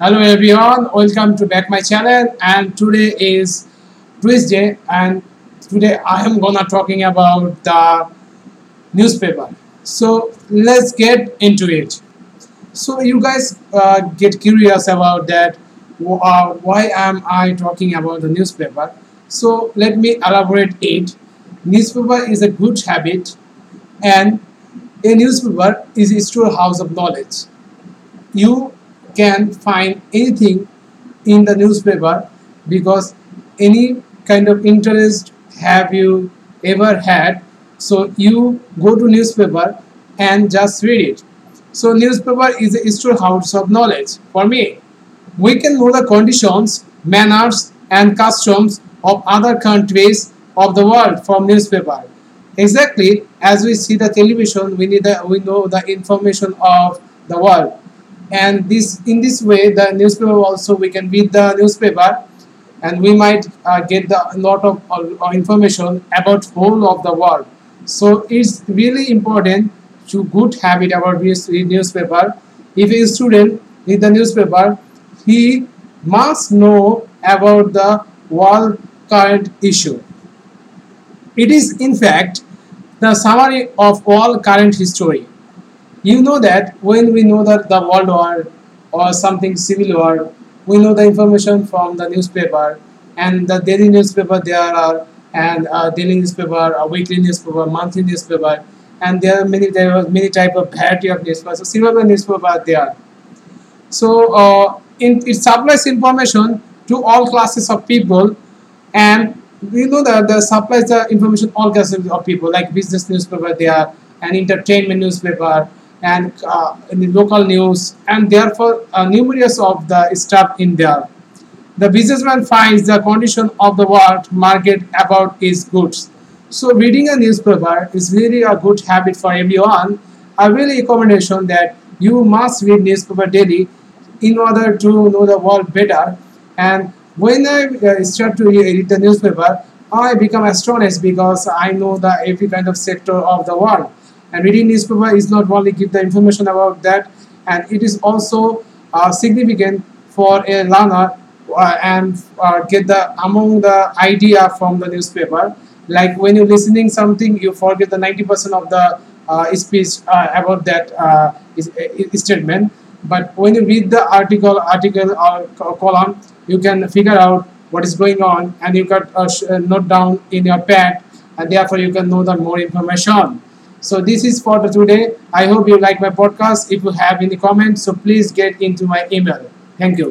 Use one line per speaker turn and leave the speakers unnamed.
Hello everyone, welcome to back my channel and today is Tuesday and today I am gonna talking about the newspaper. So let's get into it. So you guys uh, get curious about that uh, why am I talking about the newspaper? So let me elaborate it. Newspaper is a good habit and a newspaper is a storehouse of knowledge. You can find anything in the newspaper because any kind of interest have you ever had so you go to newspaper and just read it. So newspaper is a storehouse of knowledge for me. We can know the conditions manners and customs of other countries of the world from newspaper. Exactly as we see the television we need the, we know the information of the world and this in this way the newspaper also we can read the newspaper. And we might uh, get the lot of uh, information about whole of the world. So it's really important to good habit about read newspaper. If a student read the newspaper he must know about the world current issue. It is in fact the summary of all current history you know that when we know that the world war or something civil war we know the information from the newspaper and the daily newspaper there are and uh, daily newspaper a weekly newspaper monthly newspaper and there are many there are many type of variety of newspapers so several newspaper there. So uh, in, it supplies information to all classes of people and we know that the supplies the information all classes of people like business newspaper there and entertainment newspaper and uh, in the local news and therefore uh, numerous of the stuff in there. The businessman finds the condition of the world market about his goods. So reading a newspaper is really a good habit for everyone. A really recommendation that you must read newspaper daily in order to know the world better. And when I uh, start to read the newspaper, I become astonished because I know the every kind of sector of the world and reading newspaper is not only give the information about that and it is also uh, significant for a learner uh, and uh, get the among the idea from the newspaper. Like when you're listening something you forget the 90% of the uh, speech uh, about that uh, is, statement. But when you read the article article or column you can figure out what is going on and you can note down in your pad and therefore you can know the more information so this is for today. I hope you like my podcast. If you have any comments, so please get into my email. Thank you.